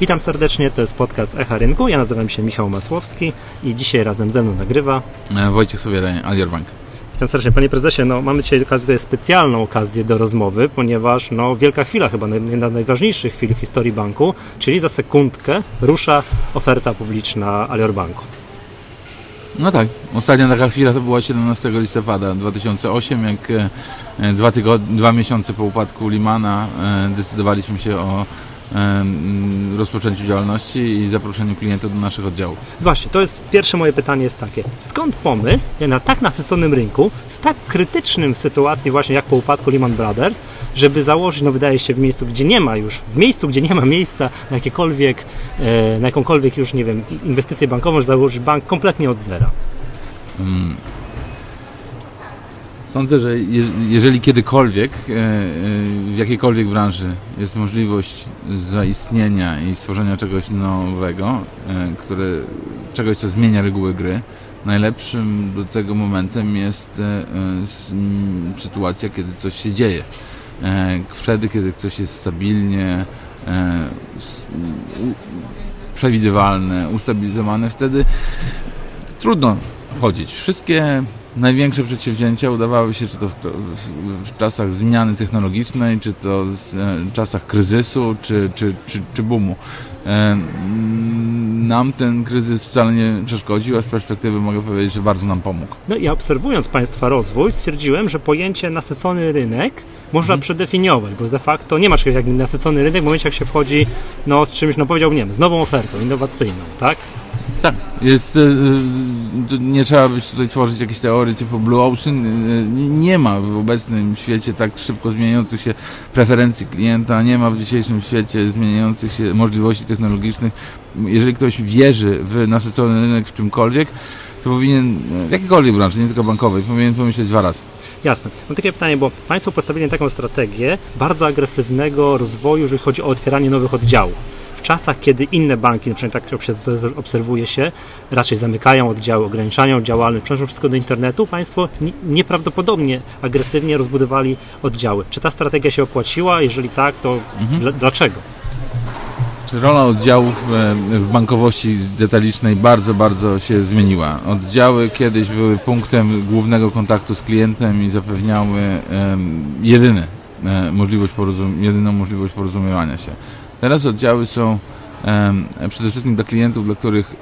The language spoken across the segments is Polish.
Witam serdecznie, to jest podcast Echa Rynku. Ja nazywam się Michał Masłowski i dzisiaj razem ze mną nagrywa E, Wojciech Sowierań, Alior Bank. Witam serdecznie. Panie prezesie, no, mamy dzisiaj okazję, specjalną okazję do rozmowy, ponieważ no, wielka chwila, chyba jedna z najważniejszych chwil w historii banku, czyli za sekundkę rusza oferta publiczna Alior Banku. No tak, ostatnia taka chwila to była 17 listopada 2008, jak e, e, dwa, tygod- dwa miesiące po upadku Limana decydowaliśmy się o rozpoczęciu działalności i zaproszeniu klientów do naszych oddziałów. Właśnie, to jest pierwsze moje pytanie jest takie. Skąd pomysł na tak nasyconym rynku, w tak krytycznym sytuacji właśnie jak po upadku Lehman Brothers, żeby założyć, no wydaje się, w miejscu, gdzie nie ma już, w miejscu, gdzie nie ma miejsca na jakiekolwiek, e, na jakąkolwiek już, nie wiem, inwestycję bankową, że założyć bank kompletnie od zera. Sądzę, że je, jeżeli kiedykolwiek e, e, w jakiejkolwiek branży jest możliwość zaistnienia i stworzenia czegoś nowego, e, które, czegoś, co zmienia reguły gry, najlepszym do tego momentem jest sytuacja, kiedy coś się dzieje. Wtedy, kiedy coś jest stabilnie przewidywalne, ustabilizowane, wtedy trudno wchodzić. Wszystkie największe przedsięwzięcia udawały się, czy to w, w, czasach zmiany technologicznej, czy to w e, czasach kryzysu, czy, czy, czy, czy boomu. E, mm, nam ten kryzys wcale nie przeszkodził, a z perspektywy mogę powiedzieć, że bardzo nam pomógł. No i obserwując Państwa rozwój, stwierdziłem, że pojęcie nasycony rynek można przedefiniować, bo de facto nie ma czegoś jak nasycony rynek w momencie, jak się wchodzi no, z czymś, no powiedziałbym, nie wiem, z nową ofertą innowacyjną, tak? Tak, jest, e, e, nie trzeba być tutaj tworzyć jakiejś teorii typu Blue Ocean. E, Nie ma w obecnym świecie tak szybko zmieniających się preferencji klienta, nie ma w dzisiejszym świecie zmieniających się możliwości technologicznych. Jeżeli ktoś wierzy w nasycony rynek w czymkolwiek, to powinien, w jakiejkolwiek branży, nie tylko bankowej, powinien pomyśleć dwa razy. Jasne. Mam takie pytanie, bo Państwo postawili taką strategię bardzo agresywnego rozwoju, jeżeli chodzi o otwieranie nowych oddziałów. W czasach, kiedy inne banki, na przykład tak obse- obserwuje się, raczej zamykają oddziały, ograniczają działalność, przenoszą wszystko do internetu, Państwo ni- nieprawdopodobnie agresywnie rozbudowali oddziały. Czy ta strategia się opłaciła? Jeżeli tak, to dla- dlaczego? Czy rola oddziałów e, w bankowości detalicznej bardzo, bardzo się zmieniła. Oddziały kiedyś były punktem głównego kontaktu z klientem i zapewniały jedyny, e, możliwość jedyną możliwość porozumiewania się. Teraz oddziały są przede wszystkim dla klientów, dla których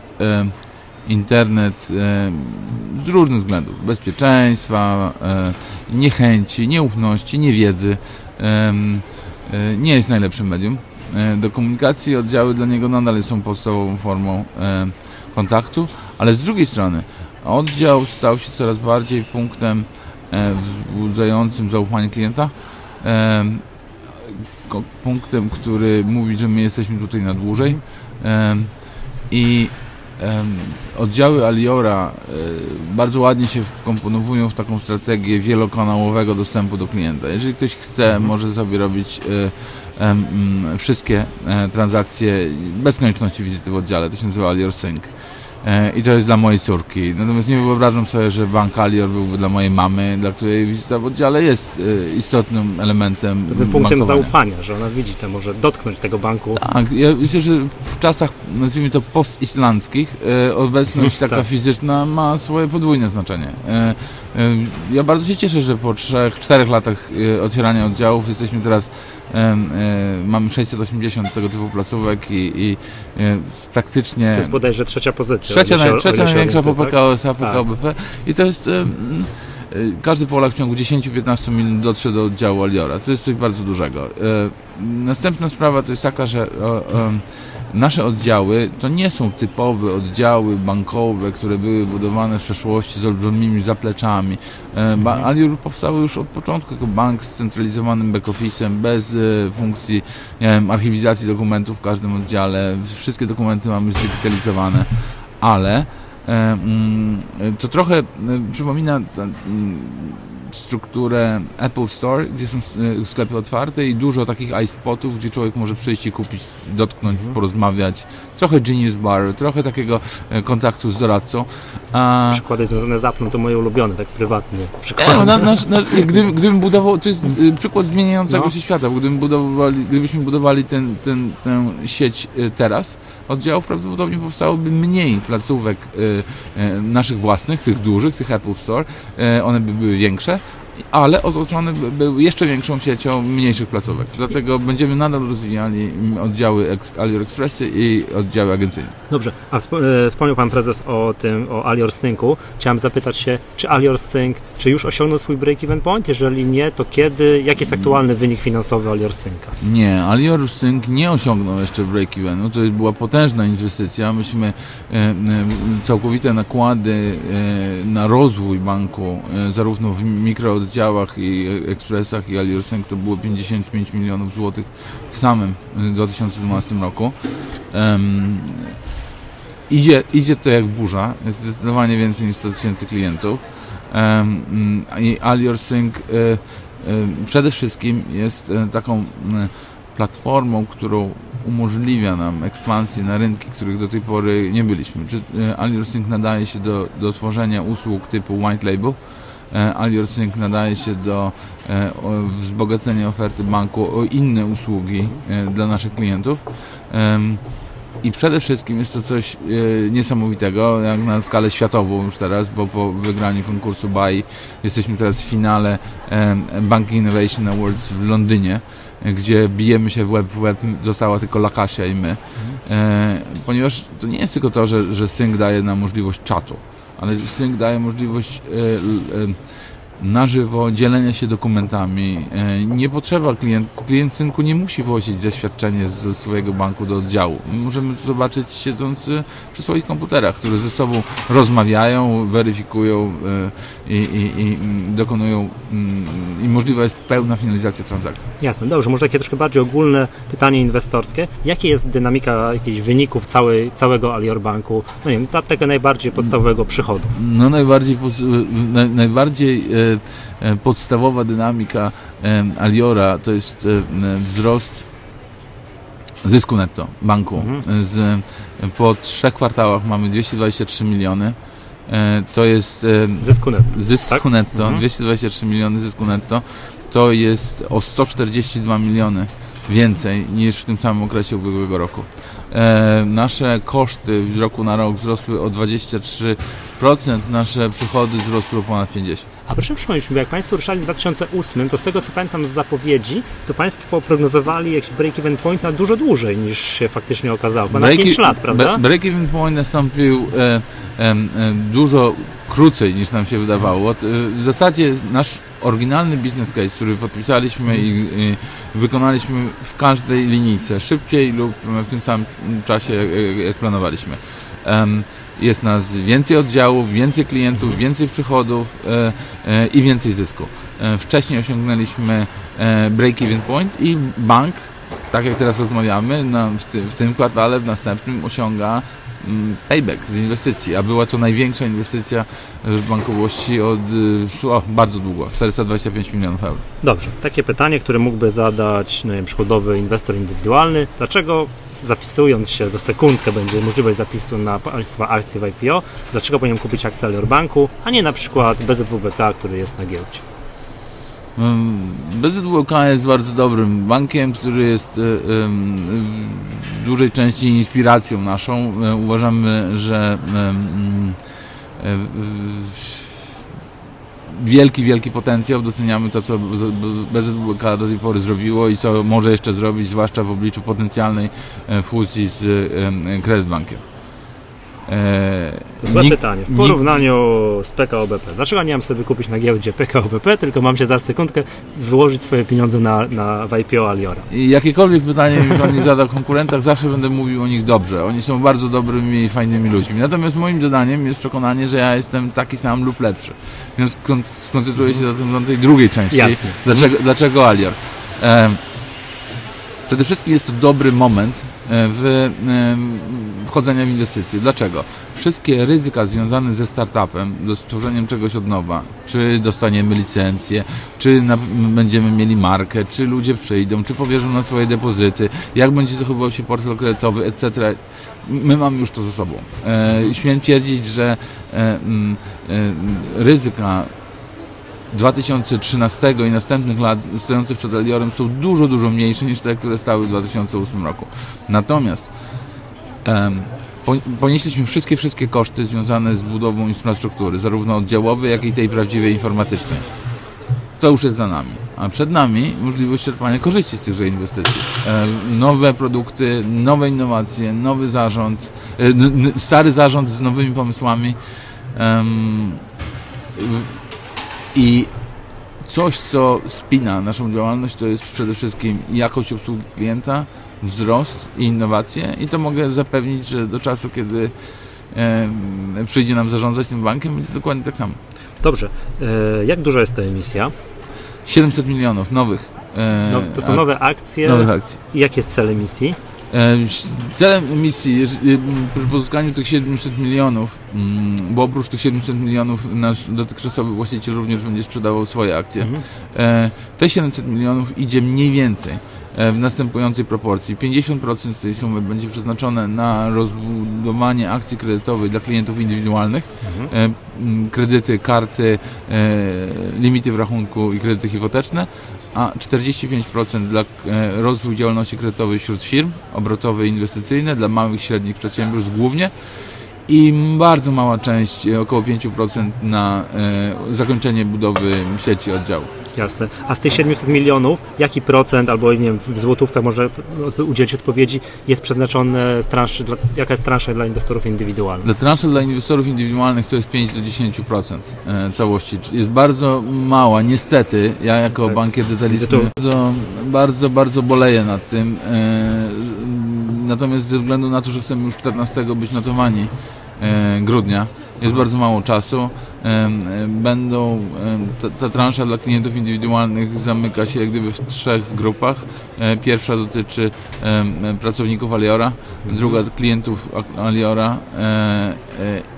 internet z różnych względów, bezpieczeństwa, e, niechęci, nieufności, niewiedzy e, nie jest najlepszym medium e, do komunikacji. Oddziały dla niego nadal są podstawową formą kontaktu, ale z drugiej strony oddział stał się coraz bardziej punktem wzbudzającym zaufanie klienta. Punktem, który mówi, że my jesteśmy tutaj na dłużej. I oddziały Aliora e, bardzo ładnie się wkomponowują w taką strategię wielokanałowego dostępu do klienta. Jeżeli ktoś chce, może sobie robić e, mm, wszystkie e, transakcje bez konieczności wizyty w oddziale. To się nazywa Alior Sync. E, I to jest dla mojej córki. Natomiast nie wyobrażam sobie, że bank Alior byłby dla mojej mamy, dla której wizyta w oddziale jest e, istotnym elementem Pewnym punktem bankowania. zaufania, że ona widzi, to może dotknąć tego banku. Tak, ja myślę, że w czasach, nazwijmy to postislandzkich, e, obecność taka Tak. fizyczna ma swoje podwójne znaczenie. Ja bardzo się cieszę, że po trzech, czterech latach otwierania oddziałów jesteśmy teraz, mamy 680 tego typu placówek i, i e, praktycznie To jest bodajże trzecia pozycja. trzecia, naj, trzecia największa po tak? PKO SA, PKO BP i to jest... e, e, każdy Polak w ciągu 10-15 minut dotrze do oddziału Aliora. To jest coś bardzo dużego. E, Następna sprawa to jest taka, że e, e, nasze oddziały to nie są typowe oddziały bankowe, które były budowane w przeszłości z olbrzymimi zapleczami. E, ba- Alior powstały już od początku jako bank z scentralizowanym back-office'em, bez e, funkcji nie wiem, archiwizacji dokumentów w każdym oddziale. Wszystkie dokumenty mamy zdigitalizowane, ale to trochę e, przypomina e, mm, strukturę Apple Store, gdzie są e, sklepy otwarte i dużo takich iSpotów, gdzie człowiek może przyjść i kupić, dotknąć, porozmawiać. Trochę Genius Bar, trochę takiego e, kontaktu z doradcą. A, Przykłady związane z Apple'em to moje ulubione, tak prywatnie. E, Przykłady. na, gdybym, gdybym budował, to jest przykład zmieniającego No. się świata, gdybym budowali, gdybyśmy budowali ten, ten, tę sieć teraz, oddziałów prawdopodobnie powstałoby mniej placówek y, y, naszych własnych, tych dużych, tych Apple Store, y, one by były większe, ale otoczone by były jeszcze większą siecią mniejszych placówek. Dlatego będziemy nadal rozwijali oddziały Ex- AliExpressy i oddziały agencyjne. Dobrze, a e, wspomniał Pan Prezes o tym, o Alior. Chciałem zapytać się, czy Alior Sync, czy już osiągnął swój break-even point? Jeżeli nie, to kiedy? Jaki jest aktualny wynik finansowy Alior Synca? Nie, Alior Sync nie osiągnął jeszcze break-evenu. To była potężna inwestycja. Myśmy e, całkowite nakłady e, na rozwój banku, zarówno w mikrooddziałach i ekspresach i Alior Sync to było 55 milionów złotych w samym e, 2012 roku. Em, idzie, idzie to jak burza. Jest zdecydowanie więcej niż 100 tysięcy klientów. Mm, I Alior Sync e, e, przede wszystkim jest e, taką e, platformą, którą umożliwia nam ekspansję na rynki, których do tej pory nie byliśmy. Czy e, Alior Sync nadaje się do, do tworzenia usług typu white label, Alior Sync nadaje się do e, wzbogacenia oferty banku o inne usługi e, dla naszych klientów. I przede wszystkim jest to coś e, niesamowitego, jak na skalę światową już teraz, bo po wygraniu konkursu BAI jesteśmy teraz w finale em, Banking Innovation Awards w Londynie, e, gdzie bijemy się w web w web, została tylko Lakasia i my. E, ponieważ to nie jest tylko to, że, że Sync daje nam możliwość czatu, ale Sync daje możliwość e, e, na żywo dzielenia się dokumentami. E, Nie potrzeba klient, klient synku nie musi wozić zaświadczenie ze swojego banku do oddziału. My Możemy to zobaczyć siedząc e, przy swoich komputerach, które ze sobą rozmawiają, weryfikują e, i, i, i mm, dokonują mm, i możliwa jest pełna finalizacja transakcji. Jasne, dobrze, może takie troszkę bardziej ogólne pytanie inwestorskie. Jaka jest dynamika jakichś wyników całej, całego Alior Banku? No nie wiem, tego najbardziej podstawowego przychodu. No najbardziej, najbardziej e, podstawowa dynamika e, Aliora to jest e, wzrost zysku netto banku. Mhm. Z, po trzech kwartałach mamy 223 miliony. To jest Zysku netto. zysku Tak? netto, Mhm. 223 miliony zysku netto. To jest o 142 miliony więcej niż w tym samym okresie ubiegłego roku. E, nasze koszty z roku na rok wzrosły o 23%, nasze przychody wzrosły o ponad 50%. A proszę przypomnieć mi, jak Państwo ruszali w 2008, to z tego co pamiętam z zapowiedzi, to Państwo prognozowali jakiś break-even point na dużo dłużej niż się faktycznie okazało. Break- 5 lat, prawda? Bre- Break-even point nastąpił e, em, em, dużo krócej niż nam się wydawało. E, W zasadzie nasz oryginalny business case, który podpisaliśmy i, i wykonaliśmy w każdej linijce, szybciej lub w tym samym czasie, jak- planowaliśmy. Jest nas więcej oddziałów, więcej klientów, więcej przychodów e, e, i więcej zysku. E, Wcześniej osiągnęliśmy break-even point i bank tak jak teraz rozmawiamy, w, ty, w tym kwartale, w następnym osiąga payback z inwestycji, a była to największa inwestycja w bankowości od y, o, bardzo długo, 425 milionów euro. Dobrze, takie pytanie, które mógłby zadać no, nie wiem, przykładowy inwestor indywidualny. Dlaczego zapisując się za sekundkę będzie możliwość zapisu na państwa akcje w IPO, dlaczego powinien kupić akcję Alior Banku, a nie na przykład BZWBK, który jest na giełdzie? Mm, BZWK jest bardzo dobrym bankiem, który jest y, w dużej części inspiracją naszą. Y, Uważamy, że ym, y, w- wielki, wielki potencjał. Doceniamy to, co BZWK do tej pory zrobiło i co może jeszcze zrobić, zwłaszcza w obliczu potencjalnej e, fuzji z e, Kredytbankiem. E, To złe nikt- pytanie. W porównaniu z PKO BP. Dlaczego nie mam sobie kupić na giełdzie PKO BP, tylko mam się za sekundkę wyłożyć swoje pieniądze na, na w IPO Aliora? I jakiekolwiek pytanie mi pan nie zada o konkurentach, zawsze będę mówił o nich dobrze. Oni są bardzo dobrymi i fajnymi ludźmi. Natomiast moim zadaniem jest przekonanie, że ja jestem taki sam lub lepszy. Więc kon- skoncentruję się zatem na tej drugiej części. Jasne. Dlaczego, dlaczego Alior? Em, Przede wszystkim jest to dobry moment w wchodzenia w inwestycje. Dlaczego? Wszystkie ryzyka związane ze startupem, do stworzeniem czegoś od nowa, czy dostaniemy licencję, czy na, będziemy mieli markę, czy ludzie przyjdą, czy powierzą na swoje depozyty, jak będzie zachowywał się portfel kredytowy, etc. My mamy już to ze sobą. E, śmiem twierdzić, że e, m, e, ryzyka 2013 i następnych lat stojące przed Eliorem są dużo, dużo mniejsze niż te, które stały w 2008 roku. Natomiast um, ponieśliśmy wszystkie, wszystkie koszty związane z budową infrastruktury, zarówno oddziałowej, jak i tej prawdziwej informatycznej. To już jest za nami. A przed nami możliwość czerpania korzyści z tychże inwestycji. Nowe produkty, nowe innowacje, nowy zarząd, e, stary zarząd z nowymi pomysłami. I coś, co spina naszą działalność, to jest przede wszystkim jakość obsługi klienta, wzrost i innowacje i to mogę zapewnić, że do czasu, kiedy e, przyjdzie nam zarządzać tym bankiem, będzie dokładnie tak samo. Dobrze. E, jak duża jest ta emisja? 700 milionów nowych. E, no, to są nowe akcje. Nowych akcji. I jaki jest cel emisji? E, celem emisji przy pozyskaniu tych 700 milionów, mm, bo oprócz tych 700 milionów nasz dotychczasowy właściciel również będzie sprzedawał swoje akcje, mhm. E, te 700 milionów idzie mniej więcej e, w następującej proporcji. 50% z tej sumy będzie przeznaczone na rozbudowanie akcji kredytowej dla klientów indywidualnych, mhm. kredyty, karty, limity w rachunku i kredyty hipoteczne, a 45% dla e, rozwoju działalności kredytowej wśród firm, obrotowe i inwestycyjne, dla małych i średnich przedsiębiorstw głównie i bardzo mała część, e, około 5% na e, zakończenie budowy sieci oddziałów. Jasne. A z tych 700 milionów, jaki procent, albo nie wiem, w złotówkach może udzielić odpowiedzi, jest przeznaczone w transzy, dla, jaka jest transza dla inwestorów indywidualnych? Dla transzy dla inwestorów indywidualnych to jest 5 do 10% e, całości. Jest bardzo mała, niestety, ja jako tak. bankier detaliczny bardzo, bardzo, bardzo boleję nad tym. E, natomiast ze względu na to, że chcemy już 14 być notowani e, grudnia, jest bardzo mało czasu. Będą, ta, ta transza dla klientów indywidualnych zamyka się jak gdyby w trzech grupach. E, pierwsza dotyczy pracowników Aliora, druga klientów Aliora e, e,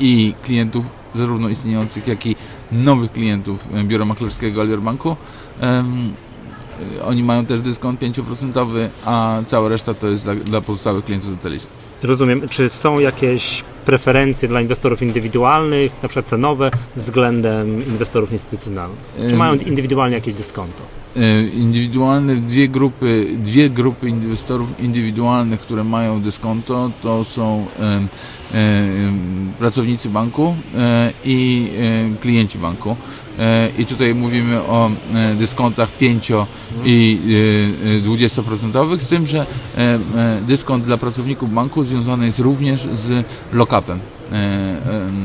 i klientów zarówno istniejących, jak i nowych klientów biura maklerskiego Alior Banku. Oni mają też dyskont 5%, a cała reszta to jest dla, dla pozostałych klientów detalicznych. Rozumiem. Czy są jakieś preferencje dla inwestorów indywidualnych, na przykład cenowe, względem inwestorów instytucjonalnych? Czy mają indywidualnie jakieś dyskonto? E, indywidualne, dwie grupy, dwie grupy inwestorów indywidualnych, które mają dyskonto, to są e, e, pracownicy banku i klienci banku. I tutaj mówimy o dyskontach 5 i 20%, z tym, że dyskont dla pracowników banku związany jest również z lockupem.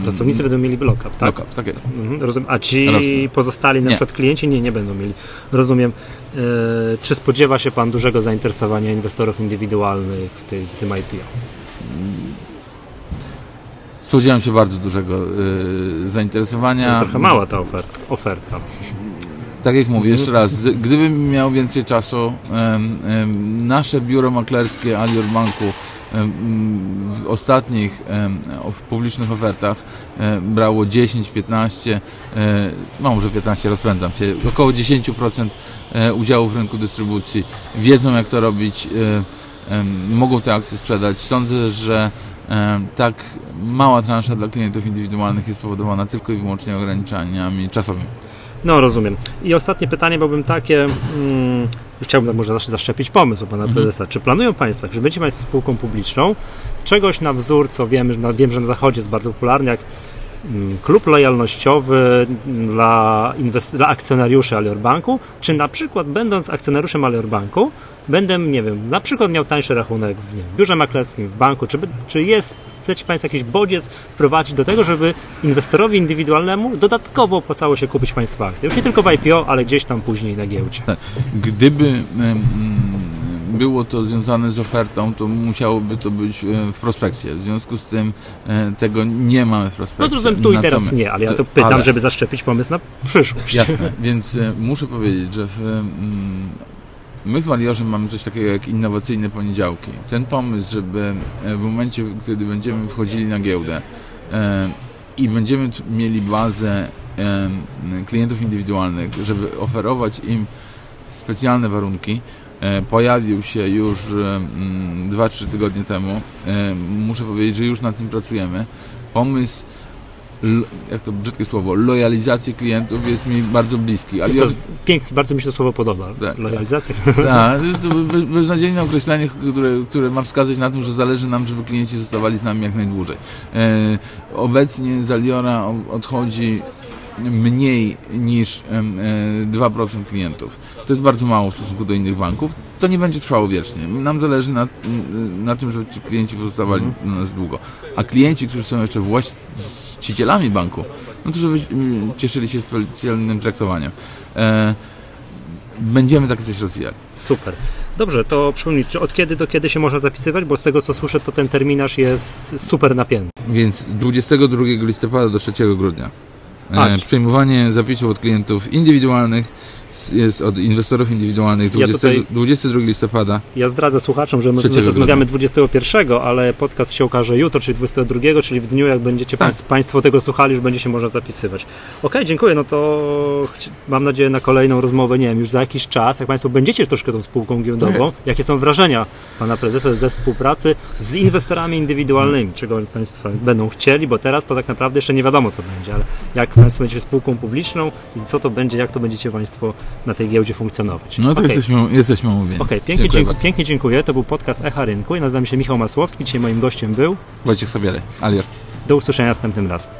Pracownicy będą mieli lock-up, tak? Lock-up, tak jest. Mhm, rozumiem. A ci pozostali, na nie. przykład klienci, nie, nie będą mieli. Rozumiem. czy spodziewa się Pan dużego zainteresowania inwestorów indywidualnych w, tej, w tym IPO? Spodziewam się bardzo dużego y, zainteresowania. Jest trochę mała ta oferta. oferta. Tak jak mówię, jeszcze raz, gdybym miał więcej czasu, nasze biuro maklerskie Alior Banku w ostatnich w publicznych ofertach brało 10, 15, no może 15 rozpędzam się, około 10% udziału w rynku dystrybucji. Wiedzą jak to robić, mogą te akcje sprzedać. Sądzę, że tak mała transza dla klientów indywidualnych jest spowodowana tylko i wyłącznie ograniczeniami czasowymi. No, rozumiem. I ostatnie pytanie byłbym takie, hmm, już chciałbym może zaszczepić pomysł pana mhm. prezesa. Czy planują Państwo, jak już będziecie Państwo spółką publiczną, czegoś na wzór, co wiem, że, wiem, że na Zachodzie jest bardzo popularny, jak klub lojalnościowy dla, dla akcjonariuszy Alior Banku, czy na przykład będąc akcjonariuszem Alior Banku, będę, nie wiem, na przykład miał tańszy rachunek w, nie, biurze maklerskim, w banku, czy, czy jest, chcecie Państwo jakiś bodziec wprowadzić do tego, żeby inwestorowi indywidualnemu dodatkowo opłacało się kupić Państwa akcje? Już nie tylko w IPO, ale gdzieś tam później na giełdzie. Tak. Gdyby było to związane z ofertą, to musiałoby to być e, w prospekcie. W związku z tym e, tego nie mamy w prospekcie. No to rozumiem, tu i teraz nie, ale ja to pytam, ale... żeby zaszczepić pomysł na przyszłość. Jasne, więc e, muszę powiedzieć, że w, mm, My w Maliorze mamy coś takiego jak innowacyjne poniedziałki. Ten pomysł, żeby w momencie, kiedy będziemy wchodzili na giełdę i będziemy mieli bazę klientów indywidualnych, żeby oferować im specjalne warunki, pojawił się już 2-3 tygodnie temu. E, Muszę powiedzieć, że już nad tym pracujemy. Pomysł, jak to brzydkie słowo, lojalizacji klientów jest mi bardzo bliski. Jest to pięknie, bardzo mi się to słowo podoba. Tak. Lojalizacja. tak, to jest beznadziejne określenie, które, które ma wskazać na to, że zależy nam, żeby klienci zostawali z nami jak najdłużej. E, obecnie z Aliora odchodzi mniej niż em, e, 2% klientów. To jest bardzo mało w stosunku do innych banków. To nie będzie trwało wiecznie. Nam zależy na, na tym, żeby ci klienci pozostawali Mhm. u nas długo. A klienci, którzy są jeszcze właścicielami banku, no to żeby cieszyli się specjalnym traktowaniem. E, będziemy takie coś rozwijali. Super. Dobrze, to przypomnij, czy od kiedy do kiedy się można zapisywać? Bo z tego co słyszę, to ten terminarz jest super napięty. Więc 22 listopada do 3 grudnia. A, E, czy- przejmowanie zapisów od klientów indywidualnych jest od inwestorów indywidualnych Ja 20, tutaj- 22 listopada. Ja zdradzę słuchaczom, że my Trzeciego rozmawiamy 21, ale podcast się ukaże jutro, czyli 22, czyli w dniu, jak będziecie Tak. państw, Państwo tego słuchali, już będzie się można zapisywać. Okej, dziękuję. No to mam nadzieję na kolejną rozmowę, nie wiem, już za jakiś czas, jak Państwo będziecie troszkę tą spółką giełdową, jakie są wrażenia Pana Prezesa ze współpracy z inwestorami indywidualnymi, czego Państwo będą chcieli, bo teraz to tak naprawdę jeszcze nie wiadomo, co będzie, ale jak Państwo będziecie spółką publiczną i co to będzie, jak to będziecie Państwo na tej giełdzie funkcjonować. No to Okej. jesteśmy, jesteśmy umówieni. Okej, pięknie, Dziękuję dziękuję, pięknie dziękuję. To był podcast Echa Rynku i nazywam się Michał Masłowski. Dzisiaj moim gościem był. Wojciech Sabiery, Alior. Do usłyszenia następnym razem.